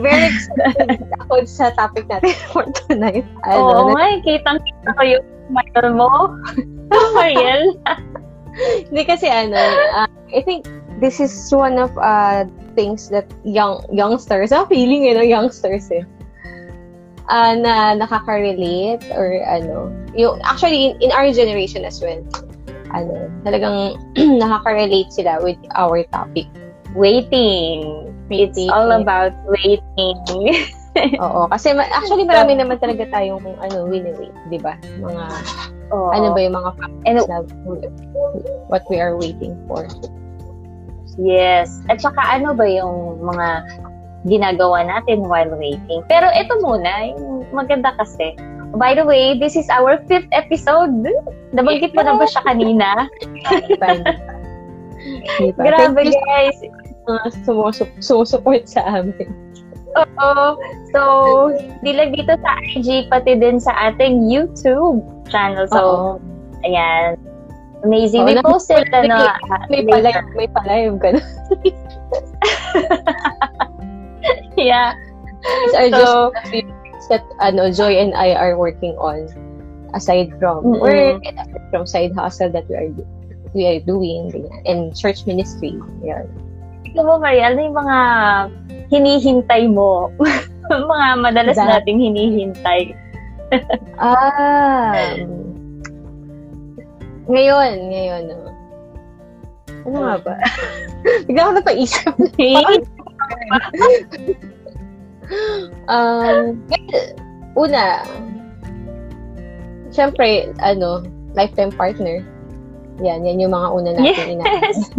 very excited ako sa topic natin for tonight. Oo, oh, nga, kitang-kita ko yung smile mo. Mariel. Hindi kasi ano, uh, I think this is one of uh, things that young youngsters, ah, feeling you know, youngsters eh, uh, na nakaka-relate or ano, yung, actually in, in our generation as well, ano, talagang nakaka-relate sila with our topic. Waiting. It's all about waiting. Oo, kasi ma- actually marami naman talaga tayong ano, wini-wait, 'di ba? Mga Oo. ano ba yung mga factors And, na what we are waiting for. Yes. At saka ano ba yung mga ginagawa natin while waiting. Pero ito muna, yung maganda kasi. By the way, this is our fifth episode. Nabanggit mo na ba siya kanina? Grabe guys. Uh, sumusup- sumusupport sa amin. Oo. So, di lang dito sa IG, pati din sa ating YouTube channel. So, Oo. ayan. Amazing. Oo, we posted, ano, may, may, may palive ka na. yeah. These so, just that ano Joy and I are working on aside from mm-hmm. work from side hustle that we are we are doing and church ministry. Yan. Ikaw mo, Maria, ano yung mga hinihintay mo? mga madalas that, nating hinihintay. ah, ngayon, ngayon, no. Ano nga ba? Bigla ako napaisip na um, una, syempre, ano, lifetime partner. Yan, yan yung mga una natin yes.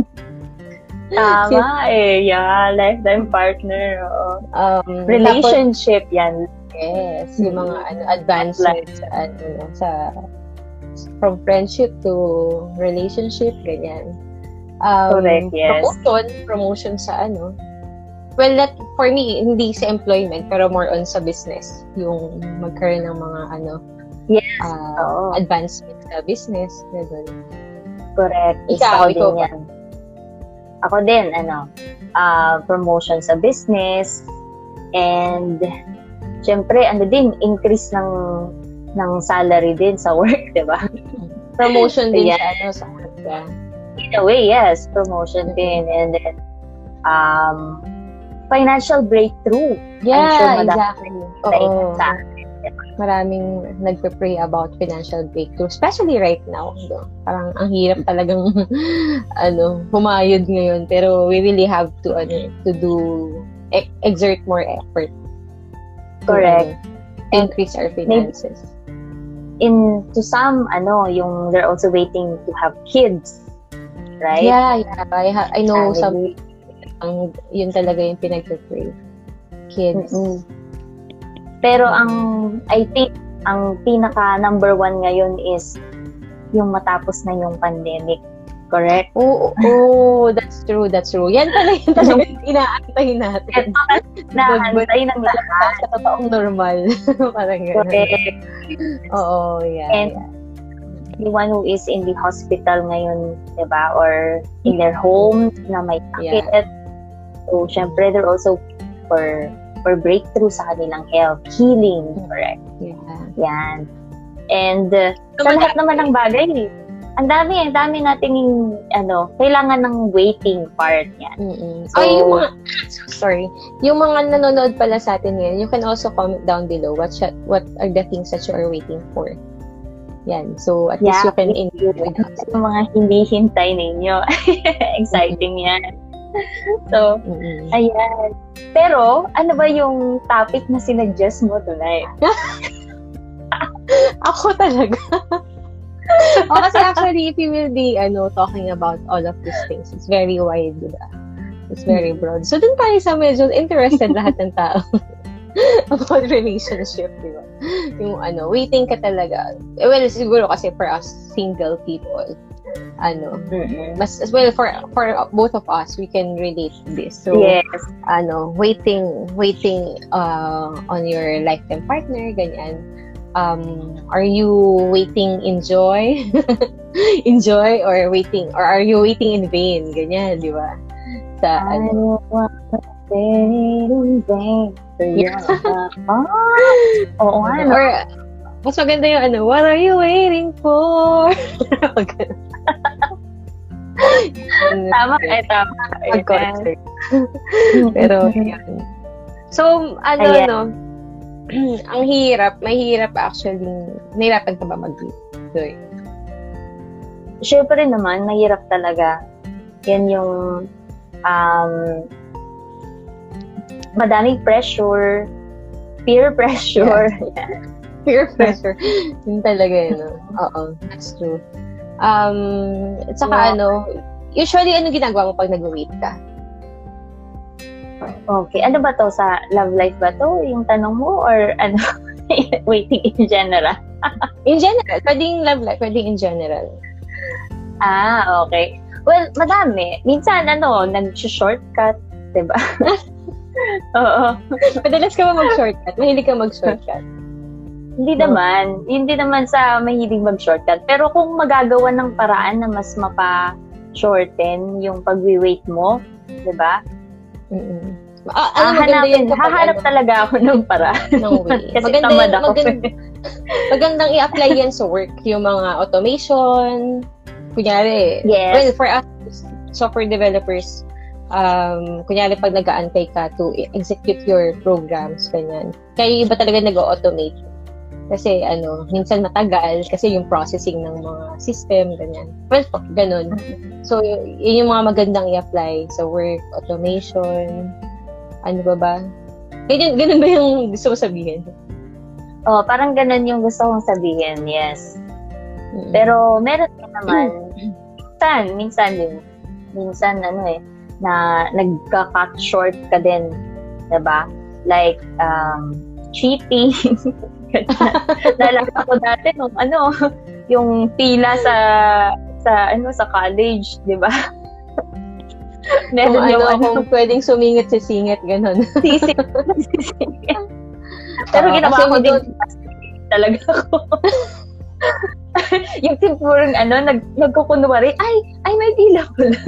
Tama eh, yeah, lifetime partner. Oh. Um, Relationship, tapos, yan. Yes, yung mga ano, advancements sa, ano, sa from friendship to relationship, ganyan. Um, Correct, yes. Promotion, promotion sa ano, Well, that, for me, hindi sa employment, pero more on sa business. Yung magkaroon ng mga, ano, yes, uh, advancement sa business. Ganun. Correct. Ikaw, Isa ikaw din yan. Ako din, ano, uh, promotion sa business, and, syempre, ano din, increase ng ng salary din sa work, di ba? Promotion din yeah. sa, ano, sa work. Yeah. In a way, yes, promotion din. And then, um, financial breakthrough. Yeah, sure exactly. Oo. Maraming nagpe-pray about financial breakthrough, especially right now. No? Parang ang hirap talagang ano, humayod ngayon, pero we really have to ano, to do e- exert more effort. Correct. To, increase our finances. In to some ano, yung they're also waiting to have kids. Right? Yeah, yeah. I ha- I know Family. some ang yun talaga yung pinag-pray. Kids. Mm-hmm. Pero ang, I think, ang pinaka number one ngayon is yung matapos na yung pandemic. Correct? Oo, oh, oh, that's true, that's true. Yan pala yung talaga inaantay natin. Inaantay ng lahat. Sa totoong normal. Parang gano'n. Correct. Oo, yeah. And yeah. anyone who is in the hospital ngayon, di ba, or in their home na may sakit, yeah So, syempre, they're also for for breakthrough sa kanilang health, healing, correct? Yeah. Yan. And uh, sa lahat naman ng bagay, ang dami, ang dami nating ano, kailangan ng waiting part yan. Mm-mm. So, Ay, yung mga, sorry, yung mga nanonood pala sa atin ngayon, you can also comment down below what sh- what are the things that you are waiting for. Yan. So, at yeah, least you can us. Yung mga hindi hintay ninyo. Exciting mm-hmm. yan. So, mm-hmm. ayan. Pero, ano ba yung topic na sinuggest mo tonight? Ako talaga. oh, kasi actually, if you will be ano, talking about all of these things, it's very wide, diba? It's very mm-hmm. broad. So, dun tayo sa medyo interested lahat ng tao about relationship, di ba? Yung ano, waiting ka talaga. Well, siguro kasi for us single people, ano mm-hmm. mas as well for for both of us we can relate this so yes. ano waiting waiting uh, on your lifetime partner ganyan um are you waiting enjoy enjoy or waiting or are you waiting in vain ganyan di ba sa ano. Yeah. ah, oo nga. No? Or, mas maganda yung ano, what are you waiting for? tama, eh, tama. Mag-concert. Pero, yun. So, ano, Ayan. no, ang hirap, mahirap actually, nahirapan ka ba mag-joy? Siyempre naman, mahirap talaga. Yan yung um, madaming pressure, peer pressure. Peer pressure. yun talaga yun, no? Oo, that's true. Um, at saka Yeah. ano, usually ano ginagawa mo pag nag-wait ka? Okay. Ano ba to? Sa love life ba to? Yung tanong mo? Or ano? Waiting in general? In general, pwedeng love life, pwedeng in general. Ah, okay. Well, madami. Minsan, ano, nag-shortcut, di ba? Oo. Madalas ka ba mag-shortcut? Mahilig ka mag-shortcut? Hindi No. naman. Hindi naman sa mahilig mag-shortcut. Pero kung magagawa ng paraan na mas mapa-shorten yung pag-wait mo, di ba? Mm-mm. Ah, ano maganda Hahanapin, yun hahanap ano, talaga ako ng paraan. ng way. Kasi maganda tamad ako. maganda, magandang i-apply yan sa work. Yung mga automation, kunyari, Yes. well, for us, software developers, um, kunyari pag nag-aantay ka to execute your programs, ganyan. Kaya iba talaga nag-automate. Kasi, ano, minsan matagal kasi yung processing ng mga system, ganyan. Well, ganun. So, yun yung mga magandang i-apply sa work, automation, ano ba ba? Ganyan, ganun ba yung gusto mo sabihin? Oh, parang ganun yung gusto kong sabihin, yes. Pero meron din naman, minsan, minsan din, minsan ano eh, na nagka-cut short ka din, 'di ba? Like, um, cheating. Naalala ko dati nung ano, yung pila sa sa ano sa college, 'di ba? kung Meron yung ano, ano, kung pwedeng sumingit si singit, ganun. sisig. Pero Oo, ginawa ko din talaga ako. yung tipurang ano, nag, nagkukunwari, ay, ay, may pila pala.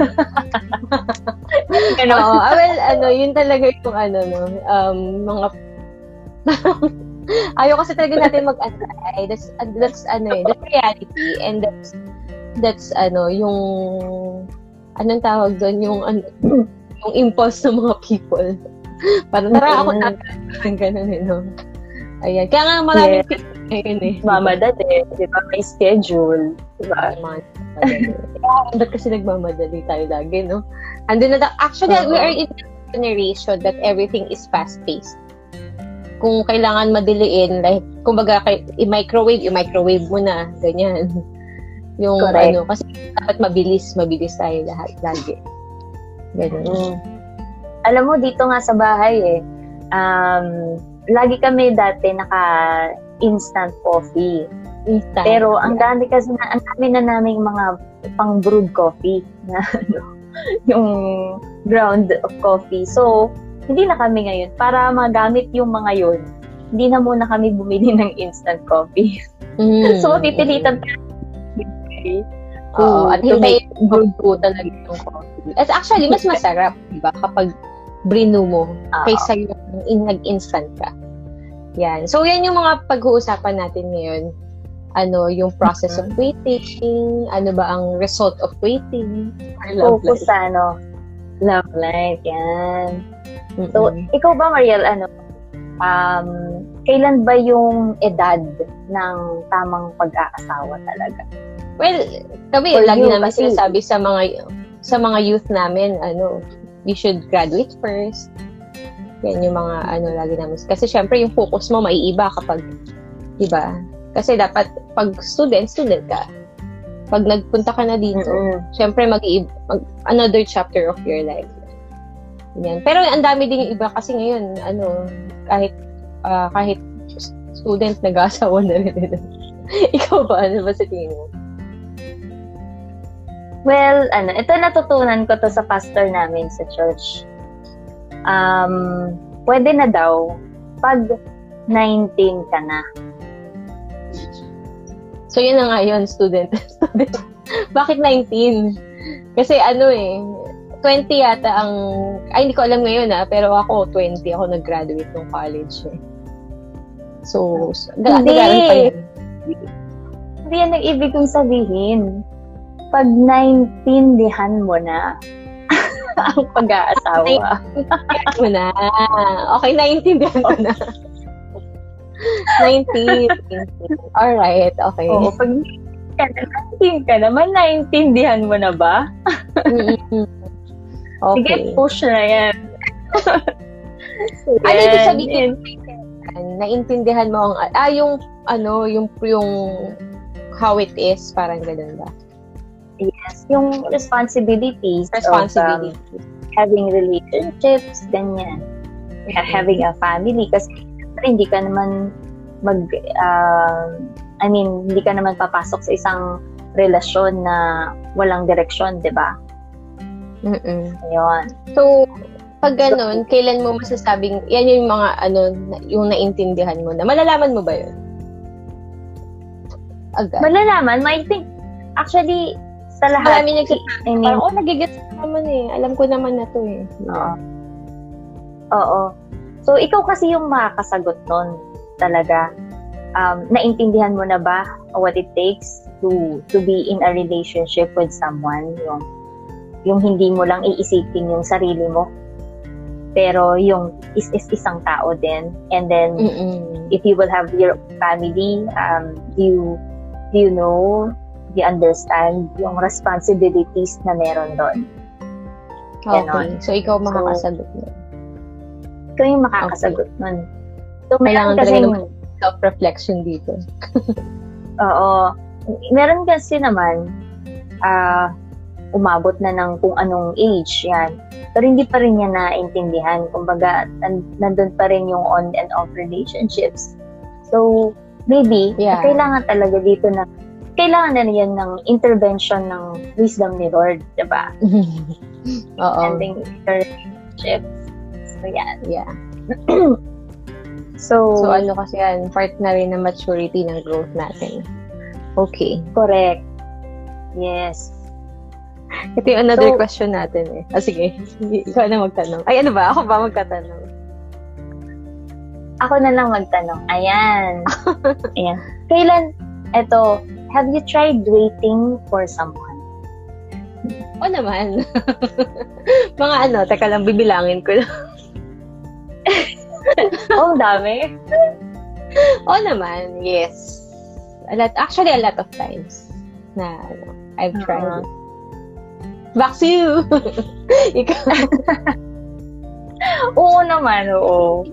Oo, Ganon. ah, well, ano, yun talaga yung ano, no, um, mga Ayaw kasi talaga natin mag-antay. That's, that's, ano eh, that's reality. And that's, that's, ano, yung, anong tawag doon, yung, ano, yung impulse ng mga people. Parang, tara ako na, parang ganun eh, no? Ayan. Kaya nga maraming people ngayon eh. Mamadali, di ba? May schedule. Di ba? Ba't kasi nagmamadali tayo lagi, no? Na, ta- actually, Oo. we are in a generation that everything is fast-paced. Kung kailangan madiliin, like, kumbaga, i-microwave, i-microwave mo na, ganyan. Yung, Correct. ano, kasi dapat mabilis, mabilis tayo lahat, lagi. Ganun. Mm. Alam mo, dito nga sa bahay eh, um, lagi kami dati naka instant coffee. Instant. Pero ang dami kasi na, ang dami na naming mga pang brewed coffee na ano, yung ground of coffee. So, hindi na kami ngayon. Para magamit yung mga yun, hindi na muna kami bumili ng instant coffee. Mm. So, pipilitan tayo. Oo, at to hindi make brewed po talaga yung coffee. At actually, mas masarap, di ba? Kapag brew mo, kaysa yung in, nag-instant ka. Yan. So, yan yung mga pag-uusapan natin ngayon. Ano, yung process of waiting, ano ba ang result of waiting, our love focus life. sa ano, love life, yan. Mm-mm. So, ikaw ba, Mariel, ano, um, kailan ba yung edad ng tamang pag-aasawa talaga? well, kami, For lagi you, namin kasi- sinasabi sa mga sa mga youth namin, ano, you should graduate first. Yan yung mga, ano, lagi namin. Kasi syempre, yung focus mo maiiba kapag, di ba? Kasi dapat, pag student, student ka. Pag nagpunta ka na dito, Mm-mm. syempre mag, mag another chapter of your life. Yan. Pero ang dami din yung iba kasi ngayon, ano, kahit ah, kahit student nag-asawa na rin. Ikaw ba? Ano ba sa tingin mo? Well, ano, ito natutunan ko to sa pastor namin sa church. Um, pwede na daw pag 19 ka na. So, yun na nga yun, student. student. Bakit 19? Kasi ano eh, 20 yata ang, ay hindi ko alam ngayon ah, pero ako 20 ako nag-graduate ng college eh. So, hindi. Hindi yan ang ibig kong sabihin. Pag naintindihan mo na ang pag-aasawa. mo na. Okay, naintindihan mo na. 19. Alright, okay. Oo, pag ka, ka naman, naintindihan mo na ba? Okay. Sige, push na yan. so, ano ibig sabihin? Naintindihan mo ang, ah, yung, ano, yung, yung, how it is, parang ganun ba? Yes, yung responsibilities responsibilities. of um, having relationships, ganyan. Mm-hmm. Having a family, kasi hindi ka naman mag, uh, I mean, hindi ka naman papasok sa isang relasyon na walang direksyon, di ba? Mm-mm. Ayun. So, pag ganun, kailan mo masasabing, yan yung mga, ano, yung naintindihan mo na, malalaman mo ba yun? Agad. Malalaman, I think, actually, sa lahat. Marami nagsasabi. I mean, parang, oh, nagigets naman eh. Alam ko naman na to eh. Oo. Oo. So, ikaw kasi yung makakasagot nun talaga. Um, naintindihan mo na ba what it takes to to be in a relationship with someone? Yung, yung hindi mo lang iisipin yung sarili mo. Pero yung is, is isang tao din. And then, Mm-mm. if you will have your family, um, do you, do you know you understand yung responsibilities na meron doon. Okay. So, ikaw makakasagot so, nun. Ikaw yung makakasagot okay. nun. So, meron kasi self-reflection dito. Oo. Meron kasi naman, uh, umabot na ng kung anong age yan. Pero hindi pa rin niya naintindihan. Kumbaga, nandun pa rin yung on and off relationships. So, maybe, yeah. kailangan talaga dito na kailangan na yan ng intervention ng wisdom ni Lord, di ba? Oo. Ending relationships. So, yan. Yeah. so, so, ano kasi yan, part na rin ng maturity ng growth natin. Okay. Correct. Yes. Ito yung another so, question natin eh. Ah, sige. Ikaw na magtanong. Ay, ano ba? Ako ba magtatanong? Ako na lang magtanong. Ayan. Ayan. Kailan, eto, have you tried waiting for someone? O naman. Mga ano, teka lang, bibilangin ko lang. oh, dami. o naman, yes. A lot, actually, a lot of times na ano, I've tried uh-huh. it. Back to you. Ikaw. oo naman, oo.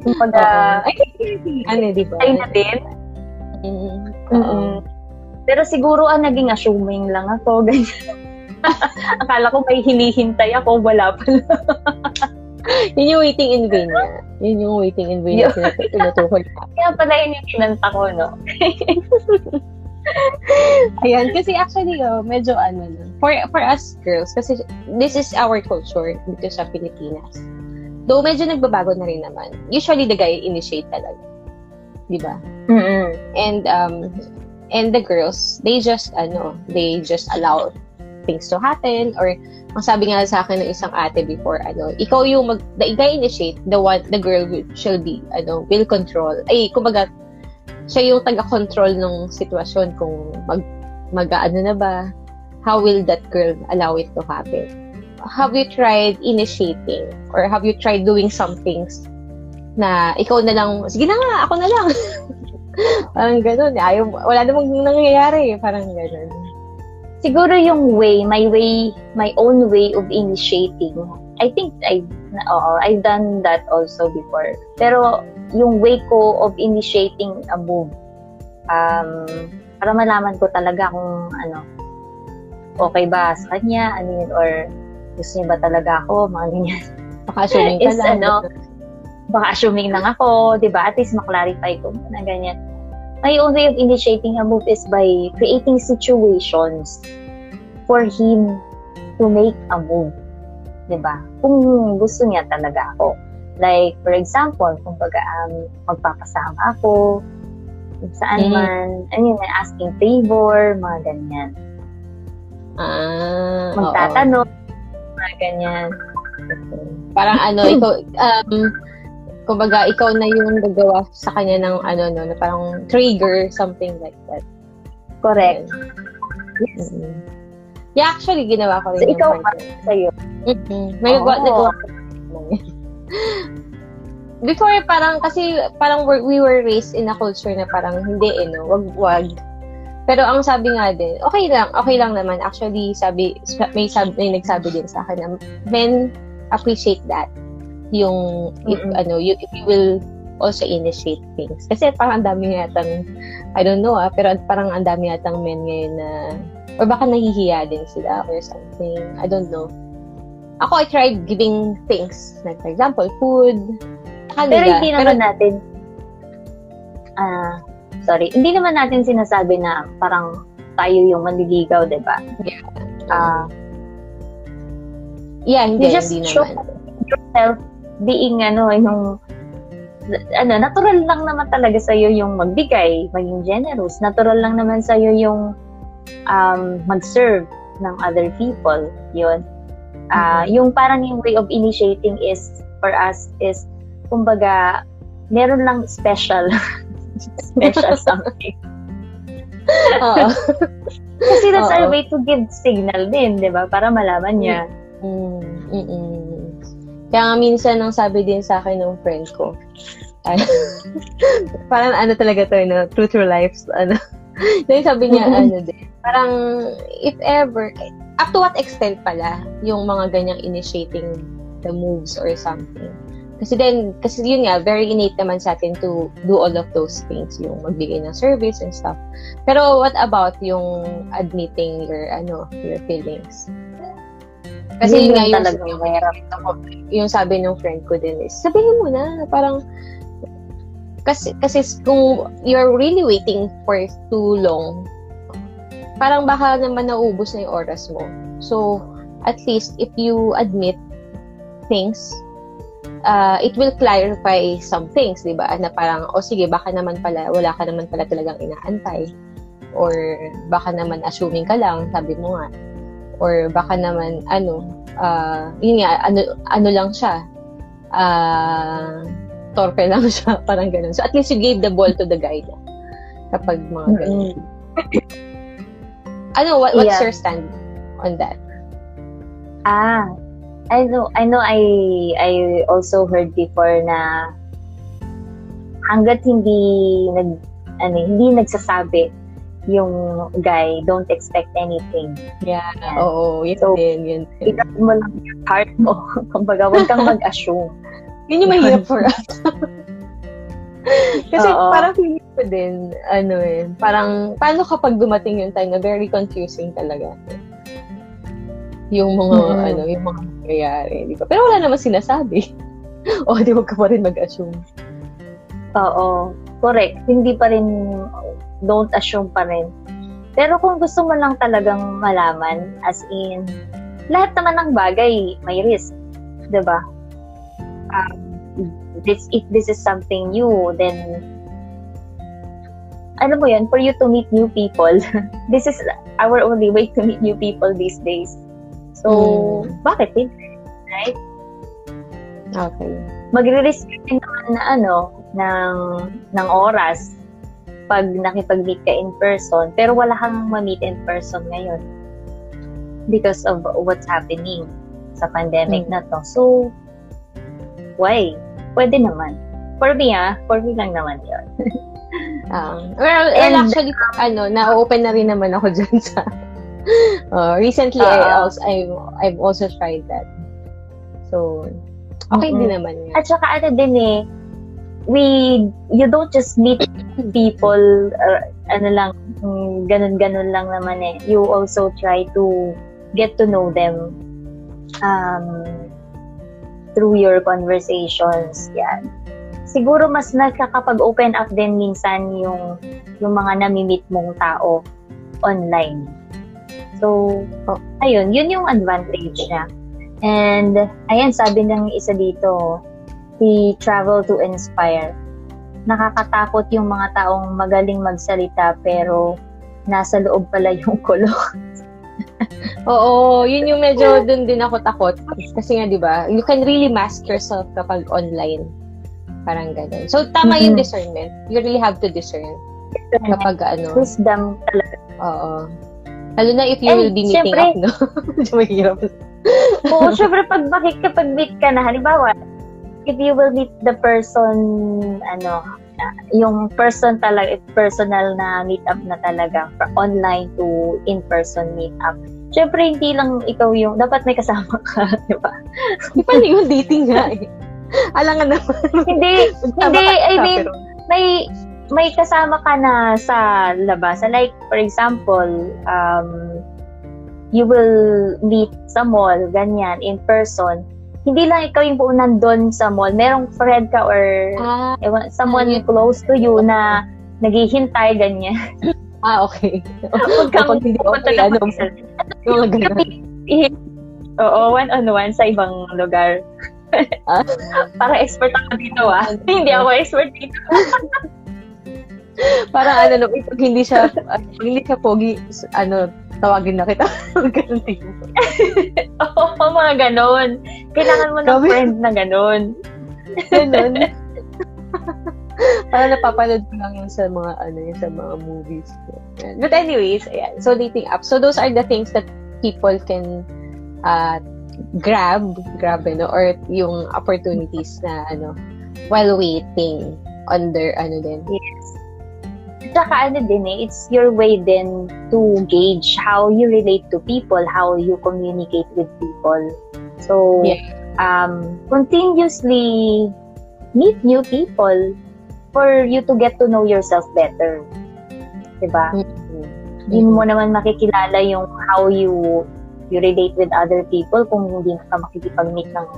Kumbaga, uh, ay, ano, di ba? Ay na din. Mm-hmm. Mm-hmm. Pero siguro ah, naging assuming lang ako. Ganyan. Akala ko may hinihintay ako, wala pala. yun yung waiting in vain niya. Yun yung waiting in vain na tinutukoy Kaya pala yun yung kinanta ko, no? Ayan, kasi actually, oh, medyo ano For, for us girls, kasi this is our culture dito sa Pilipinas. Though medyo nagbabago na rin naman. Usually, the guy initiate talaga. Di ba? Mm-hmm. And um, And the girls, they just, ano, they just allow things to happen or ang sabi nga sa akin ng isang ate before, ano, ikaw yung mag, the guy initiate, the one, the girl will, shall be, ano, will control. Ay, kumbaga, siya yung taga-control ng sitwasyon kung mag, mag ano na ba, how will that girl allow it to happen? Have you tried initiating or have you tried doing some things na ikaw na lang, sige na nga, ako na lang. parang ganun. Ayaw, wala namang nangyayari. Parang ganun. Siguro yung way, my way, my own way of initiating. I think I, oo, I've done that also before. Pero yung way ko of initiating a move, um, para malaman ko talaga kung ano, okay ba sa kanya, ano yun, or gusto niya ba talaga ako, mga ganyan. Baka assuming ka Is, lang. Ano, baka assuming lang ako, di ba? At least maklarify ko na ganyan my own way of initiating a move is by creating situations for him to make a move. ba? Diba? Kung gusto niya talaga ako. Like, for example, kung baga, um, magpapasama ako, kung saan mm. man, mean, asking favor, mga ganyan. Ah, Magtatanong, mga ganyan. Parang ano, ikaw, um, kumbaga, ikaw na yung nagawa sa kanya ng ano, no, na parang trigger, something like that. Correct. Yes. Mm-hmm. Yeah, actually, ginawa ko rin so, ikaw part. sa'yo. Mm-hmm. May oh. nagawa ko Before, parang, kasi, parang we were raised in a culture na parang, hindi, eh, no, wag, wag. Pero ang sabi nga din, okay lang, okay lang naman. Actually, sabi, may, sabi, may nagsabi din sa akin na men appreciate that. Yung, if, mm-hmm. ano, you, if you will also initiate things. Kasi parang ang dami yatang, I don't know ah, pero parang ang dami yatang men ngayon na, or baka nahihiya din sila or something. I don't know. Ako, I tried giving things. Like, for example, food. Kanila. Pero hindi naman pero, natin, ah, uh, sorry, hindi naman natin sinasabi na parang tayo yung manliligaw, di ba? Yeah. Uh, yeah, hindi, you just hindi show naman. yourself being, ano, yung ano, natural lang naman talaga sa iyo yung magbigay, maging generous. Natural lang naman sa iyo yung um, mag-serve ng other people. Yun. Uh, mm-hmm. Yung parang yung way of initiating is, for us, is, kumbaga, meron lang special. special something. Oo. Kasi that's Uh-oh. our way to give signal din, di ba? Para malaman niya. Mm-mm. Kaya nga minsan ang sabi din sa akin ng friend ko, ay, parang ano talaga to, no? True to life, ano. Then sabi niya, ano din, parang if ever, up to what extent pala yung mga ganyang initiating the moves or something. Kasi then, kasi yun nga, very innate naman sa atin to do all of those things, yung magbigay ng service and stuff. Pero what about yung admitting your, ano, your feelings? Kasi yun, nga yung, yung, yung sabi ng friend ko din is, sabihin mo na, parang, kasi, kasi kung you're really waiting for too long, parang baka naman naubos na yung oras mo. So, at least, if you admit things, uh, it will clarify some things, di ba? Na parang, o oh, sige, baka naman pala, wala ka naman pala talagang inaantay. Or baka naman assuming ka lang, sabi mo nga. Or baka naman, ano, uh, yun nga, ano, ano lang siya. Uh, torpe lang siya, parang ganun. So at least you gave the ball to the guy na, kapag mga ganun. ano, what, what's yeah. your stand on that? Ah, I know, I know I I also heard before na hangga't hindi nag ano, hindi nagsasabi yung guy, don't expect anything. Yeah, Yan. oo, yun so, din, yun din. Ikaw mo lang yung heart mo. Kumbaga, huwag kang mag-assume. yun yung mahirap for us. Kasi Oo. parang feeling ko din, ano eh, parang, paano kapag dumating yung time na very confusing talaga yung mga mm. ano, yung mga nangyayari, di ba? Pero wala naman sinasabi. o di wag ka pa rin mag-assume. Oo. Correct. Hindi pa rin don't assume pa rin. Pero kung gusto mo lang talagang malaman, as in, lahat naman ng bagay may risk. ba? Diba? Um, this, if this is something new, then ano mo yun, for you to meet new people, this is our only way to meet new people these days. So, mm. bakit hindi? Right? Okay. Magre-risk din naman na ano, ng, ng oras pag nakipag-meet ka in person, pero wala kang ma-meet in person ngayon because of what's happening sa pandemic mm. na to. So, why? Pwede naman. For me, ah, for me lang naman yun. um, well, And, well, actually, ano, na-open na rin naman ako dyan sa uh, recently, uh, I also, I've, I've also tried that. So, okay mm-hmm. din naman yun. At saka ano din eh, we, you don't just meet people, uh, ano lang, mm, ganun-ganun lang naman eh. You also try to get to know them um, through your conversations. Yan. Siguro mas nakakapag-open up din minsan yung yung mga nami-meet mong tao online. So, oh, ayun, yun yung advantage niya. And, ayan, sabi ng isa dito, he travel to inspire. Nakakatakot yung mga taong magaling magsalita pero nasa loob pala yung kulo. Oo, yun yung medyo dun din ako takot. Kasi nga, di ba, you can really mask yourself kapag online. Parang ganun. So, tama mm-hmm. yung discernment. You really have to discern. Kapag ano. Wisdom talaga. Oo. Lalo na if you And, will be meeting syempre, up, no? Medyo mahirap. Oo, syempre pag bakit kapag meet ka na, halimbawa, if you will meet the person, ano, yung person talaga, personal na meet up na talaga, online to in-person meet up. Syempre, hindi lang ikaw yung, dapat may kasama ka, di ba? Di pa yung dating nga eh. Alangan naman. hindi, hindi, I mean, may, may kasama ka na sa labas. Like, for example, um, you will meet sa mall, ganyan, in person. Hindi lang ikaw yung buo nandun sa mall. Merong friend ka or ah, ewan, someone ah, close to you na naghihintay, ganyan. Ah, okay. Huwag kang hindi okay, ano, yung mga ganun. Oo, one-on-one sa ibang lugar. ah? Para expert ako dito, ah. hindi ako expert dito. Parang ano, no, pag hindi siya, uh, hindi siya pogi, ano, tawagin na kita. Oo, oh, mga ganon. Kailangan mo ng friend na ganon. ganon. Parang napapanood ko lang yung sa mga, ano, yung sa mga movies. But anyways, ayan. So, dating app. So, those are the things that people can uh, grab, grab, ano, or yung opportunities na, ano, while waiting on their, ano din. Yes Tsaka ano din eh, it's your way then to gauge how you relate to people, how you communicate with people. So, yeah. um, continuously meet new people for you to get to know yourself better. Diba? Mm-hmm. Hindi mo naman makikilala yung how you you relate with other people kung hindi ka makikipag-meet ng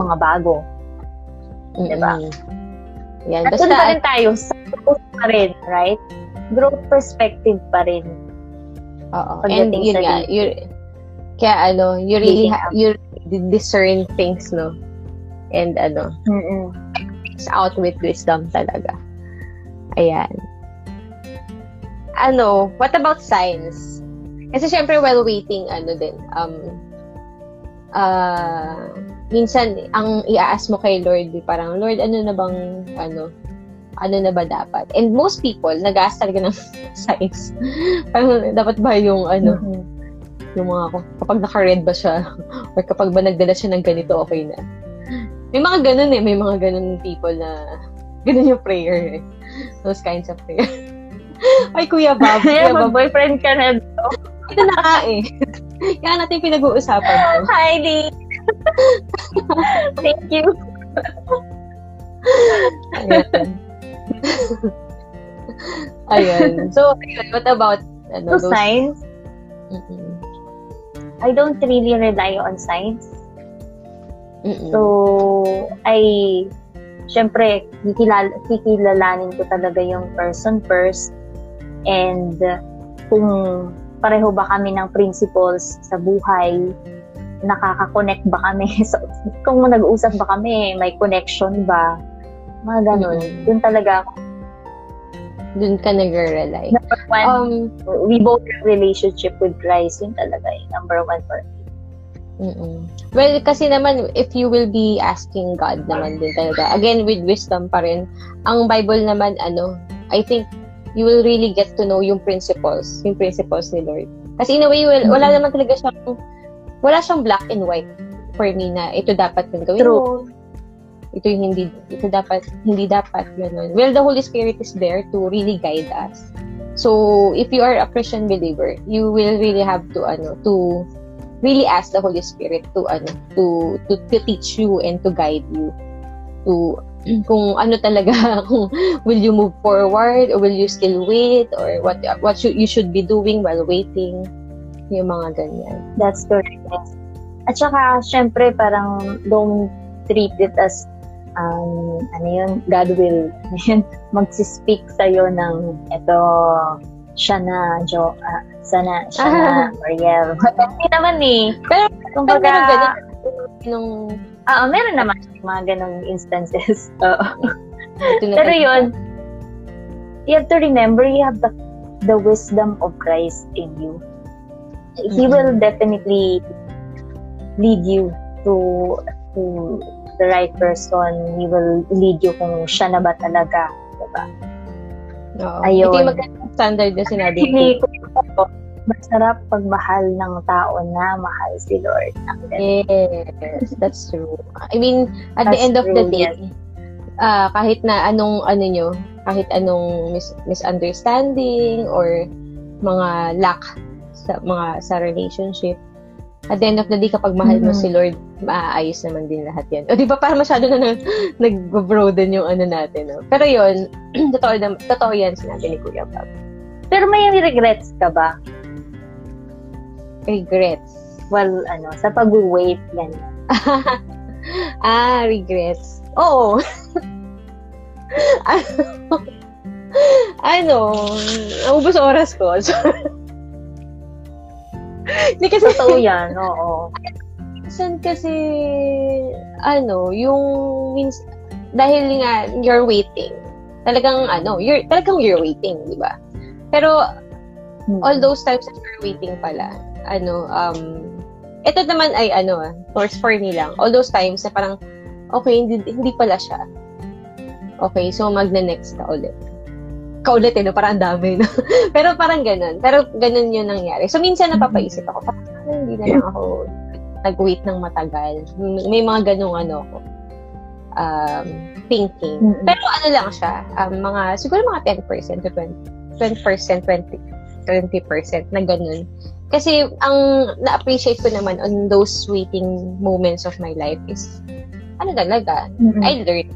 mga bago. Diba? Mm-hmm. Yan. At Basta, pa rin tayo sa growth pa rin, right? Growth perspective pa rin. Oo. And yun nga, you, kaya ano, you really, ha, you discern things, no? And ano, Mm-mm. it's out with wisdom talaga. Ayan. Ano, what about science? Kasi syempre while waiting, ano din, um, uh, minsan, ang iaas mo kay Lord, parang, Lord, ano na bang, ano, ano na ba dapat? And most people, nag-aas talaga ng size. parang, dapat ba yung, ano, mm-hmm. yung mga, kapag naka-red ba siya, or kapag ba nagdala siya ng ganito, okay na. May mga ganun eh, may mga ganun people na, ganun yung prayer eh. Those kinds of prayer. Ay, Kuya Bob. Kuya Bob. boyfriend ka na. Ito na ka eh. Kaya natin pinag-uusapan. Hi, Lee. Thank you. Ayan. Ayan. So, what about ano, so, those... science? Mm-mm. I don't really rely on science. Mm-mm. So, I syempre, kikilala, kikilalanin ko talaga yung person first. And kung pareho ba kami ng principles sa buhay, nakaka-connect ba kami? so, kung nag-uusap ba kami, may connection ba? Mga ganun. Mm-hmm. Doon talaga ako. Doon ka nag-rely. Number one, um, we both have relationship with Christ. Yun talaga yung number one for me. Mm-mm. Well, kasi naman, if you will be asking God naman din talaga, again, with wisdom pa rin, ang Bible naman, ano, I think, you will really get to know yung principles, yung principles ni Lord. Kasi in a way, well, wala naman talaga siyang wala siyang black and white for me na ito dapat yung gawin True. mo. Ito yung hindi, ito dapat, hindi dapat, ganun. Well, the Holy Spirit is there to really guide us. So, if you are a Christian believer, you will really have to, ano, to really ask the Holy Spirit to, ano, to, to, to teach you and to guide you to kung ano talaga kung will you move forward or will you still wait or what what should you should be doing while waiting yung mga ganyan. That's correct. At saka, syempre, parang don't treat it as um, ano yun, God will magsispeak sa'yo ng ito, siya na, Jo, uh, sana, siya na, Mariel. Hindi naman eh. Pero, kung baga, ganun, nung, ah, uh, meron naman mga ganong instances. Pero yun, you have to remember, you have the, the wisdom of Christ in you he will definitely lead you to to the right person. He will lead you kung siya na ba talaga. Diba? Oo. Ayun. Yung magandang standard na sinabi Hindi ko. masarap pagmahal ng tao na mahal si Lord. Yes, that's true. I mean, at the That's end of the true, day, yes. ah, kahit na anong ano nyo, kahit anong mis- misunderstanding or mga lack sa mga sa relationship, at the end of the day, kapag mahal mo Mhm. si Lord, maaayos naman din lahat yan. O di ba, parang masyado na, na nag-broaden yung ano natin. No? Pero yun, totoo, na, totoo yan sinabi ni Kuya Bob. Pero may regrets ka ba? Regrets. Well, ano, sa pag-wait, ganyan. ah, regrets. Oo. ano, ano, naubos oras ko. Hindi kasi, Totoo yan, oo. minsan kasi, ano, yung, means, dahil nga, you're waiting. Talagang, ano, you're, talagang you're waiting, di ba? Pero, Hmm. all those times that you're waiting pala, ano, um, ito naman ay, ano, ah, for, for me lang. All those times na parang, okay, hindi, hindi pala siya. Okay, so magna-next ka ulit. Ka ulit, eh, no? parang ang dami, no? Pero parang ganun. Pero ganun yun nangyari. So, minsan napapaisip ako, parang hindi na lang ako nag-wait ng matagal. May mga ganung ano ako. Um, thinking. Pero ano lang siya, um, mga, siguro mga 10% to 20, 20%, 20, 20% na ganun. Kasi ang na-appreciate ko naman on those waiting moments of my life is, ano talaga, Mm-mm. I learned.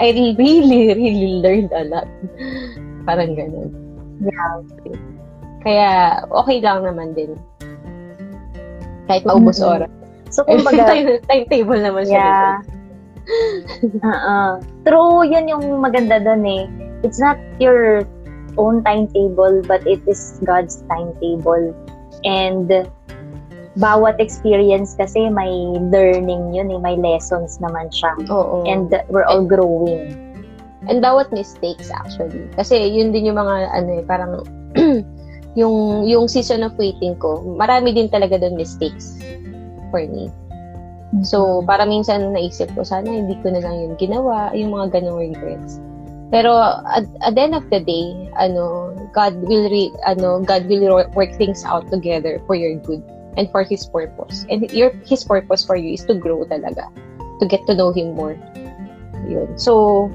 I really, really learned a lot. Parang ganun. Yeah. Kaya, okay lang naman din. Kahit maubos Mm-mm. oras. So, kumbaga, time, timetable naman siya. yeah. uh True, yan yung maganda doon eh. It's not your own timetable, but it is God's timetable. And bawat experience kasi may learning yun eh, may lessons naman siya. Oo. And we're all growing. And bawat mistakes actually. Kasi yun din yung mga ano eh, parang yung yung season of waiting ko, marami din talaga doon mistakes for me. So, para minsan naisip ko, sana hindi ko na lang yun ginawa, yung mga ganong regrets. Pero at, at the end of the day, ano, God will re, ano, God will work things out together for your good and for His purpose. And your His purpose for you is to grow talaga, to get to know Him more. Yun. So,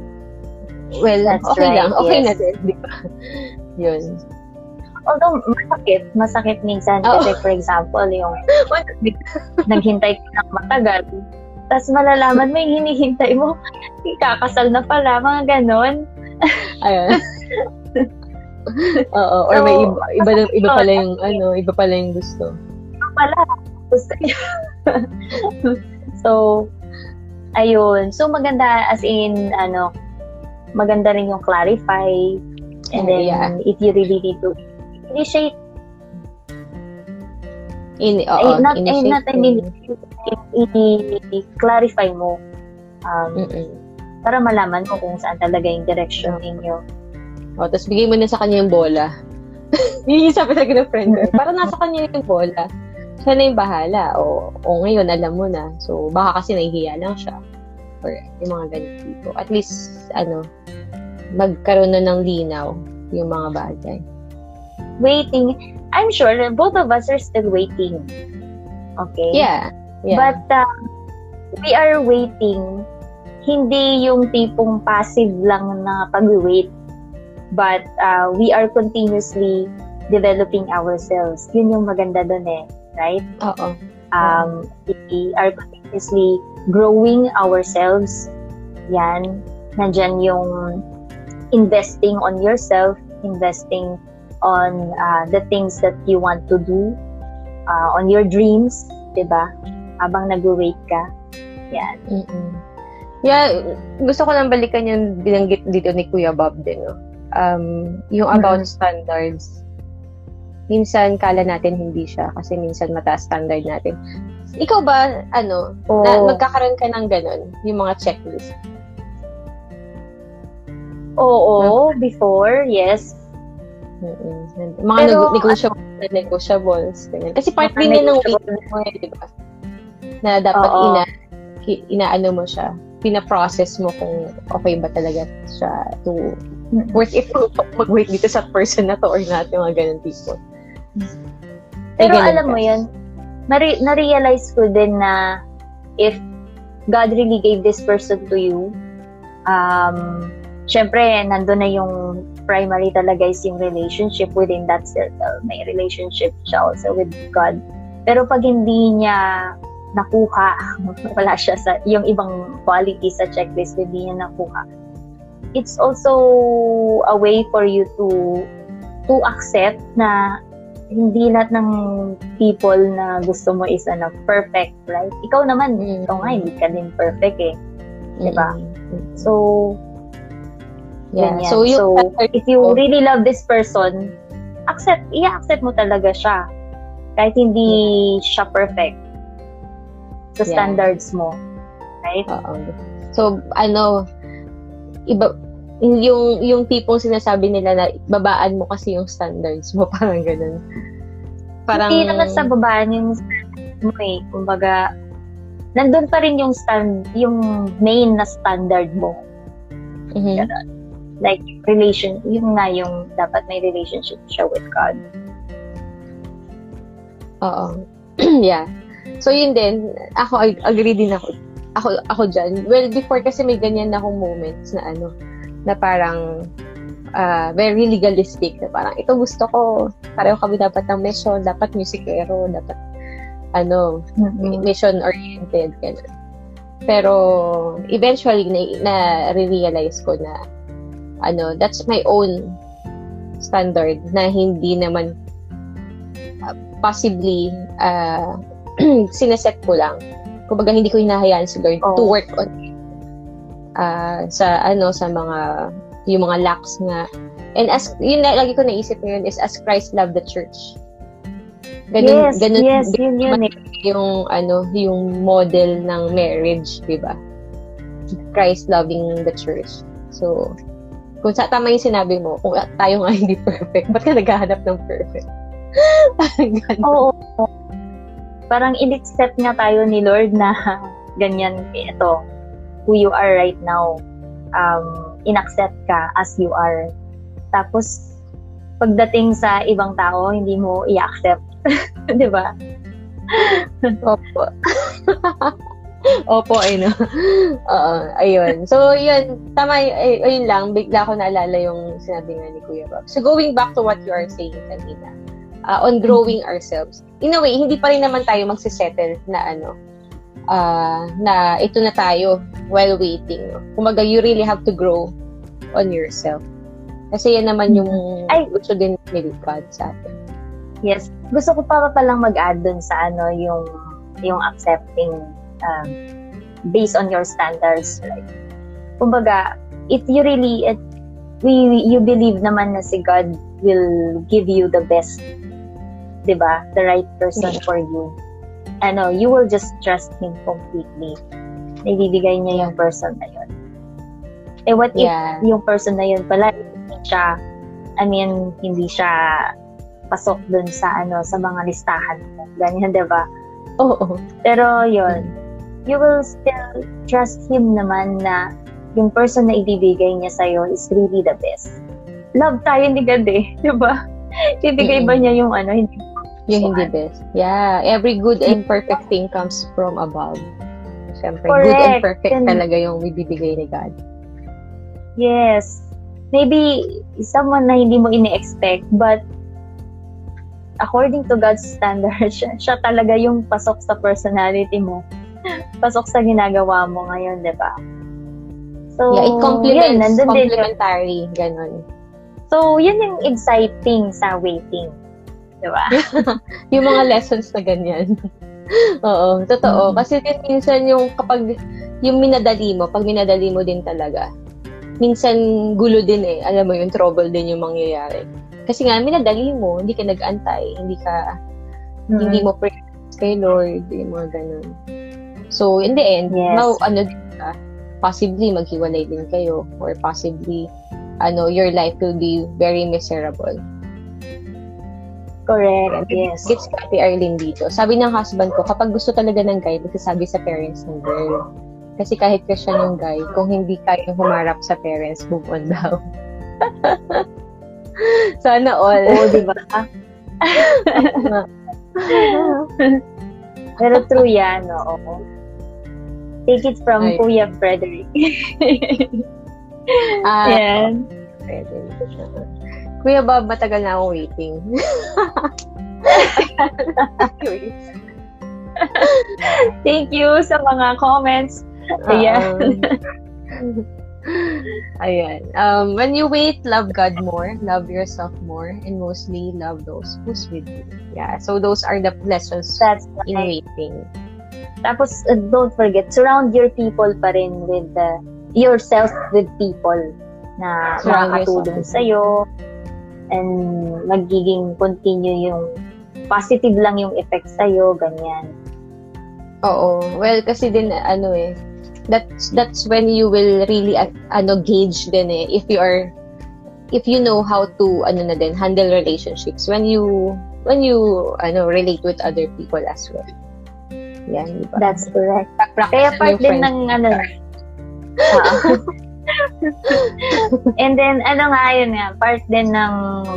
well, That's okay right, lang. Okay yes. na din, di ba? Yun. Although, masakit. Masakit minsan. Oo. Kasi, for example, yung naghintay ka ng matagal. Tapos malalaman mo yung hinihintay mo, kakasal na pala, mga ganon. Ayun. Oo, or may So, iba, iba, iba pala yung, ano, iba pala yung gusto. Pala. Gusto niya. so, ayun. So, maganda as in, ano, maganda rin yung clarify. And Oh, then, yeah. if you really need to initiate, In, ay, oo, not, ay, not, I ko. mean, i- i- clarify mo um, Mm-mm. para malaman mo kung saan talaga yung direction ninyo. O, tapos bigay mo na sa kanya yung bola. Yun yung sabi talaga ng friend ko. Para nasa kanya yung bola. Siya na yung bahala. O, o ngayon, alam mo na. So, baka kasi nahihiya lang siya. Or yung mga ganito tipo. At least, ano, magkaroon na ng linaw yung mga bagay. Waiting. I'm sure that both of us are still waiting. Okay? Yeah. Yeah. But uh, we are waiting, hindi yung tipong passive lang na pag-wait, but uh, we are continuously developing ourselves. Yun yung maganda doon eh, right? Oo. Um, we are continuously growing ourselves. Yan. Nandyan yung investing on yourself, investing on uh, the things that you want to do, uh, on your dreams, 'di ba? Habang nag-wait ka. Yan. Mm-mm. Yeah, gusto ko lang balikan yung binanggit dito ni Kuya Bob din, no? Um, yung about standards. Minsan, kala natin hindi siya kasi minsan mataas standard natin. Ikaw ba, ano, na, Oo. magkakaroon ka ng ganun, yung mga checklist? Oo, before, yes. Mm-mm. Mga Pero, neg- negotiable na negotiables. Ganyan. Kasi part din yan ng waiting mo, eh, di ba? Na dapat Oo. ina, inaano mo siya. Pina-process mo kung okay ba talaga siya to worth it mag-wait dito sa person na to or not, yung mga ganun tipo. Pero alam mo yun, nare- na-realize ko din na if God really gave this person to you, um, syempre, nandun na yung primary talaga is yung relationship within that circle. May relationship siya also with God. Pero pag hindi niya nakuha, wala siya sa, yung ibang quality sa checklist, hindi niya nakuha. It's also a way for you to to accept na hindi lahat ng people na gusto mo is ano, perfect, right? Ikaw naman, mm-hmm. ikaw nga, hindi ka din perfect eh. Diba? Mm-hmm. So, Yeah. Ganyan. So, so if you really love this person, accept, i-accept mo talaga siya. Kahit hindi yeah. siya perfect sa yeah. standards mo. Right? Oo. So, ano, iba, yung, yung tipong sinasabi nila na babaan mo kasi yung standards mo, parang ganun. Parang, hindi naman sa babaan yung standards mo eh. Kumbaga, nandun pa rin yung stand, yung main na standard mo. Mm-hmm. Ganun like relation, yung nga yung dapat may relationship siya with God. Oo. yeah. So yun din, ako agree din ako. Ako ako diyan. Well, before kasi may ganyan na akong moments na ano, na parang uh, very legalistic na parang ito gusto ko pareho kami dapat ng mission dapat musikero dapat ano mm-hmm. mission oriented ganun pero eventually na, na realize ko na ano, that's my own standard na hindi naman uh, possibly uh, sineset ko lang. Kumbaga hindi ko hinahayaan si Lord oh. to work on uh, sa ano sa mga yung mga lacks nga. And as yun na lagi ko naisip ngayon is as Christ loved the church. Ganun, yes, ganun, yes, yun, yun, eh. yung ano, yung model ng marriage, 'di ba? Christ loving the church. So, kung sa tama yung sinabi mo, kung tayo nga hindi perfect, ba't ka naghahanap ng perfect? Oo. Parang in-accept nga tayo ni Lord na ganyan, ito, who you are right now. Um, in-accept ka as you are. Tapos, pagdating sa ibang tao, hindi mo i-accept. Di ba? Opo. Opo, ay no. Oo, ayun. So, yun, tama, ay, ayun lang, bigla ko naalala yung sinabi nga ni Kuya Bob. So, going back to what you are saying kanina, uh, on growing ourselves, in a way, hindi pa rin naman tayo magsisettle na ano, uh, na ito na tayo while waiting. Kumaga, you really have to grow on yourself. Kasi yan naman yung Ay, gusto din ni God sa atin. Yes. Gusto ko pa palang mag-add dun sa ano, yung yung accepting um, based on your standards. Like, kumbaga, if you really, it, we, you believe naman na si God will give you the best, di ba? The right person yeah. for you. Ano, you will just trust Him completely. Naibibigay niya yung person na yun. Eh, what yeah. if yung person na yun pala, hindi siya, I mean, hindi siya pasok dun sa ano sa mga listahan mo. Ganyan, 'di ba? Oo. Pero 'yun, you will still trust Him naman na yung person na ibibigay niya sa'yo is really the best. Love tayo ni God eh, di ba? Ibigay mm-hmm. ba niya yung ano, hindi yung hindi best. Yeah, every good and perfect thing comes from above. Siyempre, Correct. good and perfect and, talaga yung ibibigay ni God. Yes. Maybe someone na hindi mo ini-expect, but according to God's standards, siya, siya talaga yung pasok sa personality mo pasok sa ginagawa mo ngayon, di ba? So, yeah, it complements, yun, complementary, ganun. So, yun yung exciting sa waiting. Di ba? yung mga lessons na ganyan. Oo, totoo. Mm-hmm. Kasi din minsan yung kapag, yung minadali mo, pag minadali mo din talaga, minsan gulo din eh. Alam mo yung trouble din yung mangyayari. Kasi nga, minadali mo, hindi ka nag-antay, hindi ka, mm-hmm. hindi mo pray kay Lord, yung mga ganun. So, in the end, yes. now, ano ka, possibly maghiwalay din kayo or possibly, ano, your life will be very miserable. Correct, yes. Gets ka Ate Arlene dito. Sabi ng husband ko, kapag gusto talaga ng guy, nagsasabi sa parents ng girl. Kasi kahit ka siya ng guy, kung hindi kayang humarap sa parents, move on daw. Sana all. Oo, di ba? Pero true yan, oo. Take it from Ay. Kuya Frederick. Ah, Yan. Pwede. Kuya Bob, matagal na akong waiting. Thank you sa mga comments. Ayan. Um, Ayan. Um, when you wait, love God more, love yourself more, and mostly love those who's with you. Yeah. So those are the lessons That's in right. waiting. Tapos, uh, don't forget, surround your people pa rin with the, yourself with people na Surround makakatulong sa'yo and magiging continue yung positive lang yung effect sa'yo, ganyan. Oo. Well, kasi din, ano eh, that's, that's when you will really, uh, ano, gauge din eh, if you are, if you know how to, ano na din, handle relationships, when you, when you, ano, relate with other people as well. Yan, di ba? That's correct. Practice Kaya part din ng ano. Ah. And then, ano nga yun nga, part din ng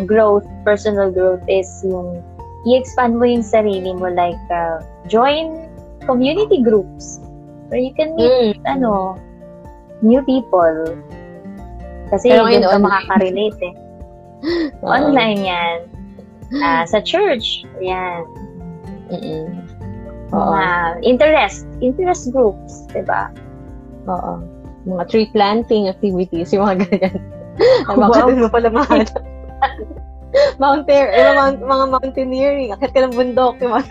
growth, personal growth is yung i-expand mo yung sarili mo like uh, join community groups where you can meet, Mm. ano, new people. Kasi Pero ngayon, ka makaka-relate eh. Oo. Online yan. Ah, sa church, yan. Mm-mm. Oo. Mga interest, interest groups, diba? Oo. Mga tree planting activities, yung mga ganyan. Ay, Wow. doon mo pala mahanap. Mountain, eh, mga, mga mountaineering, akit ka ng bundok, yung mga.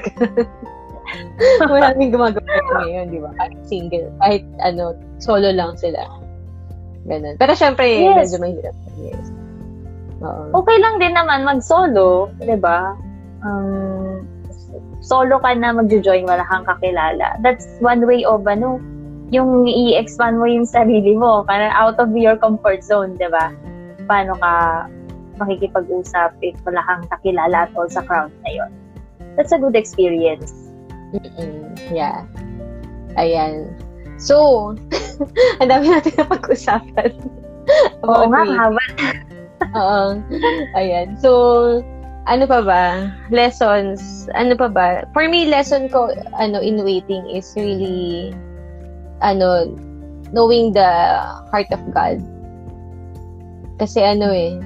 Maraming gumagawa ngayon, di ba? Kahit single, kahit ano, solo lang sila. Ganun. Pero syempre, Yes. medyo mahirap. Yes. Oo. okay lang din naman mag-solo, 'di ba? Um, solo ka na magjo-join, wala kang kakilala. That's one way of ano, yung i-expand mo yung sarili mo, parang out of your comfort zone, 'di ba? Paano ka makikipag-usap if wala kang kakilala at all sa crowd na yun. That's a good experience. Mm-mm. Yeah. Ayan. So, ang dami natin na pag-usapan. Oo nga, haba. Oo. Ayan. So, ano pa ba? Lessons. Ano pa ba? For me, lesson ko, ano, in waiting is really, ano, knowing the heart of God. Kasi ano eh,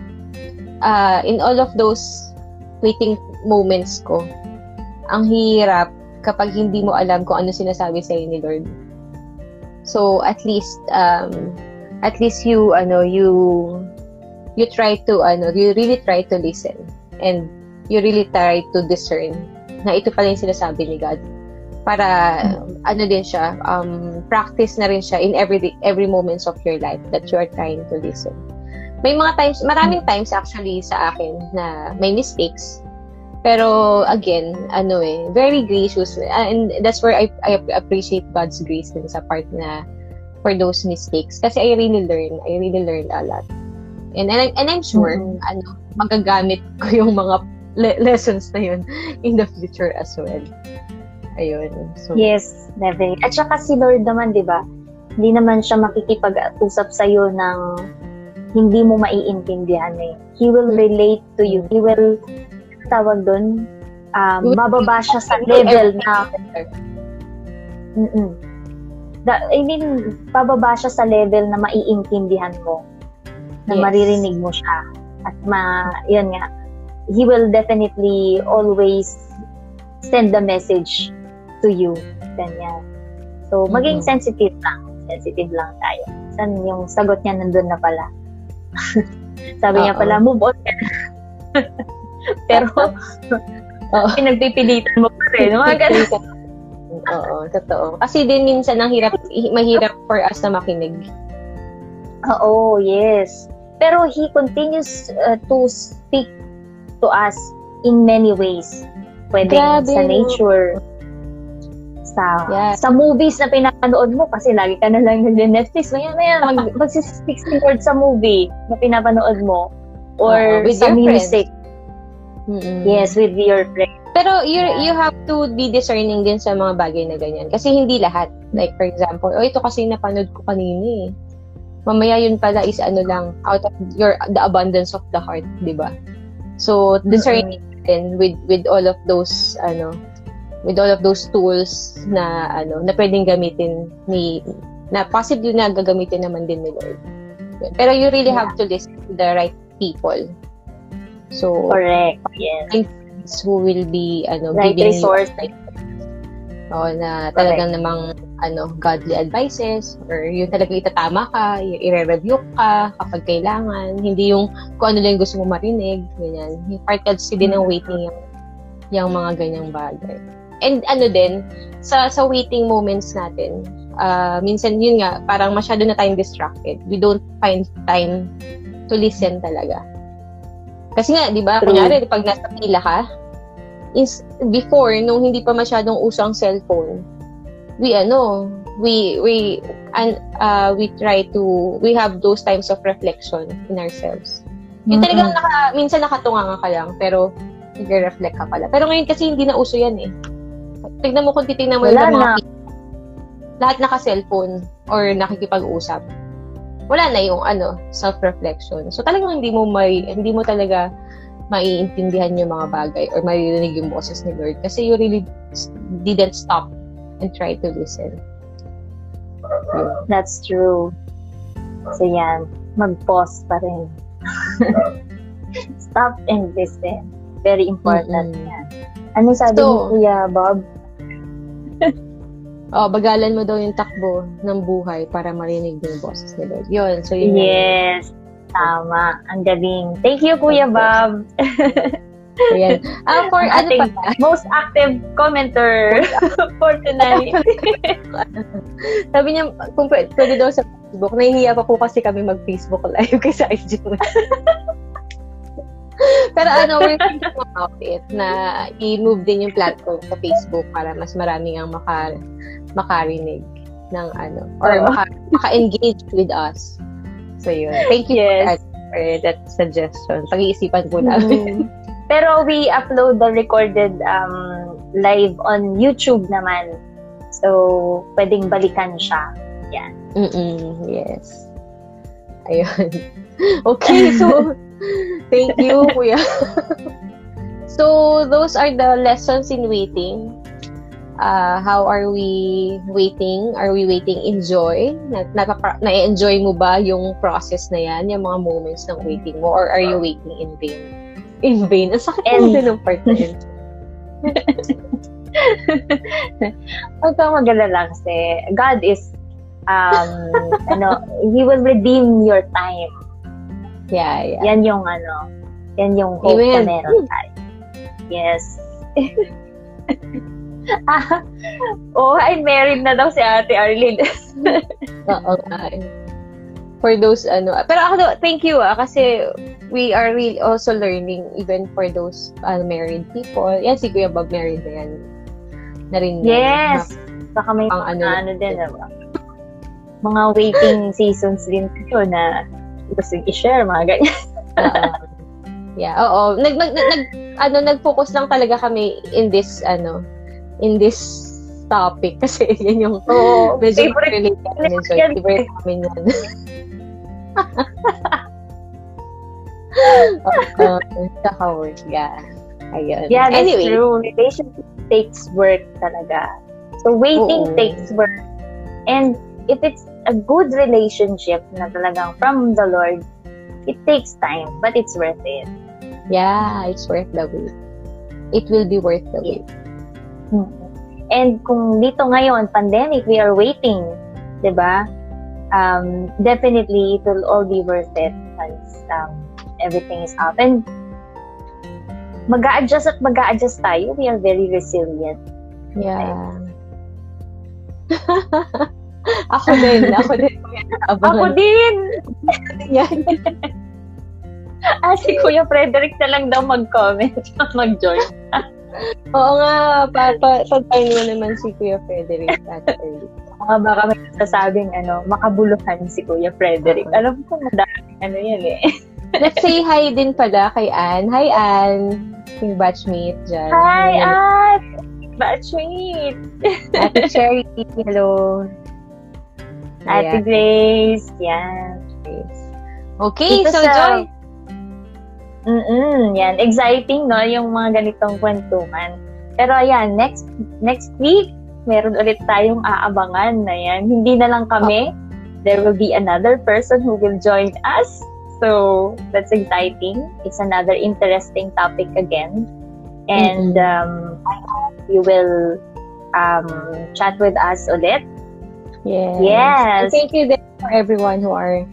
ah, in all of those waiting moments ko, ang hirap kapag hindi mo alam kung ano sinasabi sa ni Lord. So, at least, um, at least you, ano, you, you try to, ano, you really try to listen. And you really try to discern na ito pala yung sinasabi ni God. Para, ano din siya, um, practice na rin siya in every, every moments of your life that you are trying to listen. May mga times, maraming times actually sa akin na may mistakes. Pero again, ano eh, very gracious. And that's where I, I appreciate God's grace din sa part na for those mistakes. Kasi I really learn. I really learned a lot. And, and, I- and I'm sure, Mhm. ano, magagamit ko yung mga le- lessons na yun in the future as well. Ayun. So, Yes, definitely. At saka si Lord naman, di ba? Hindi naman siya makikipag-usap sa'yo ng hindi mo maiintindihan eh. He will relate to you. He will, tawag doon, um, mababa siya sa level na, mm da, I mean, pababa siya sa level na maiintindihan mo. Na Yes. maririnig mo siya. At ma, yun nga, he will definitely always send the message to you. Ganyan. So, maging Mhm. sensitive lang. Sensitive lang tayo. San yung sagot niya nandun na pala. Sabi niya Oo. pala, move on ka. Pero, Oo. pinagpipilitan mo pa rin. Mga ganun. Oo, totoo. Kasi din minsan ang hirap, mahirap for us na makinig. Oo, yes. Pero he continues uh, to speak to us in many ways. Pwede Grabe, sa nature, sa Yeah. sa movies na pinapanood mo kasi lagi ka na lang nag-Netflix. Maya maya mag magsi-16 words sa movie na pinapanood mo or Oo, with sa your music. Mm-mm. Yes, with your friends. Pero you Yeah. you have to be discerning din sa mga bagay na ganyan. Kasi hindi lahat. Like, for example, oh, ito kasi napanood ko kanina eh. Mamaya yun pala is ano lang, out of your, the abundance of the heart, di ba? So, discerning din with, with all of those, ano, with all of those tools na, ano, na pwedeng gamitin ni, na possibly na gagamitin naman din ni Lord. Pero you really have to listen to the right people. So, Correct. Yes. who will be ano Right giving resource. you advice. Oo, na talagang namang ano godly advices or yung talagang itatama ka, i- i-review ka kapag kailangan, hindi yung kung ano lang yung gusto mo marinig, ganyan. Part kasi din ng waiting yung, yung mga ganyang bagay. And ano din, sa sa waiting moments natin, ah minsan yun nga, parang masyado na tayong distracted. We don't find time to listen talaga. Kasi nga, di ba, kunyari, pag nasa pila ka, is, before, nung hindi pa masyadong usang cellphone, we, ano, we, we, and, uh, we try to, we have those times of reflection in ourselves. Yung Mm-mm. talagang naka, minsan nakatunga ka lang, pero nagre-reflect ka pala. Pero ngayon kasi hindi na uso yan eh. Tignan mo kung titignan mo Wala yung mga na. lahat naka-cellphone or nakikipag-usap. Wala na yung ano, self-reflection. So talagang hindi mo may hindi mo talaga maiintindihan yung mga bagay or maririnig yung boses ni Lord kasi you really didn't stop and try to listen. That's true. So yan, mag-pause pa rin. Stop and listen. Very important Mm-mm. yan. Ano sabi So- ni Kuya Bob? Oh, bagalan mo daw yung takbo ng buhay para marinig mo yung boses ni Lord. Yun. So, yun Yes. Tama. Ang galing. Thank you, Kuya Bob. So, yan. Ah, for ano ating pa? most active commenter for tonight. Sabi niya, kung pwede, pwede daw sa Facebook. Nahihiya pa po kasi kami mag-Facebook live kaysa IG. Pero ano, we're thinking about it na i-move din yung platform sa Facebook para mas maraming ang maka, makarinig ng ano, or Oo. maka, maka-engage with us. So yun. Thank you Yes. for, that, for that suggestion. Pag-iisipan po namin. Mm. Pero we upload the recorded um, live on YouTube naman. So, pwedeng balikan siya. Mm-mm, yes. Ayun. Okay, so, thank you, Kuya. so, those are the lessons in waiting. Uh, how are we waiting? Are we waiting in joy? Na-enjoy mo ba yung process na yan, yung mga moments ng waiting mo? Or are you waiting in vain? In vain? Ang sakit mo din ng part na yun. Huwag kang magalala kasi God is, um, ano, He will redeem your time. Yeah, yeah. Yan yung ano, yan yung hope Amen. na meron tayo. Yes. ah, oh, ay, married na daw si Ate Arlene. Oo nga. eh. For those, ano, pero ako, thank you ah, kasi we are really also learning even for those uh, married people. Yan, si Kuya Bob married na yan. Na rin yan. yes. Saka may Pang ano, ano, ano din, diba? Mga waiting seasons din ko na gusto i-share, mga ganyan. Oo. yeah, oo. Nag, nag, nag, nag- ano, nag-focus lang talaga kami in this, ano, in this topic kasi yan yung Oo, medyo favorite related namin. So, favorite namin yan. Oo, saka work, yeah. Ayun. Yeah, that's anyway, true. Relationship takes work talaga. So, waiting Oo. takes work. And if it's a good relationship na talagang from the Lord, it takes time, but it's worth it. yeah, it's worth the wait. It will be worth the wait. And kung dito ngayon, pandemic, we are waiting, di ba? Um, definitely, it will all be worth it once um, everything is up. And mag adjust at mag adjust tayo. We are very resilient. Yeah. ako din, ako din. Ako din! yan. Ah, si Kuya Frederick na lang daw mag-comment, mag-join. Oo nga, papa, pagpain mo naman si Kuya Frederick at early. Mga baka may sasabing ano, makabuluhan si Kuya Frederick. Alam ko, madaming ano yan eh. Let's say hi din pala kay Anne. Hi, Anne. Yung batchmate dyan. Hi, Anne! Batchmate! Ate Sherry, hello. Ate Ayan. Grace, yan. Okay, Dito so sa- Joy. Mm-mm, yan. Exciting, no? Yung mga ganitong kwentuhan. Pero ayan, next next week, meron ulit tayong aabangan na yan. Hindi na lang kami. There will be another person who will join us. So, that's exciting. It's another interesting topic again. And um, I hope you will um, chat with us ulit. Yes. Yes. And thank you then for everyone who are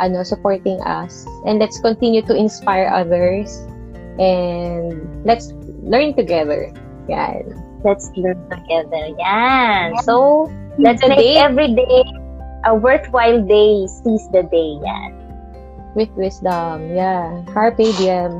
ano supporting us. And let's continue to inspire others. And let's learn together. Yan. Let's learn together. Yan. So, let's make every day a worthwhile day. Seize the day. Yan. with wisdom. Yeah. Carpe diem.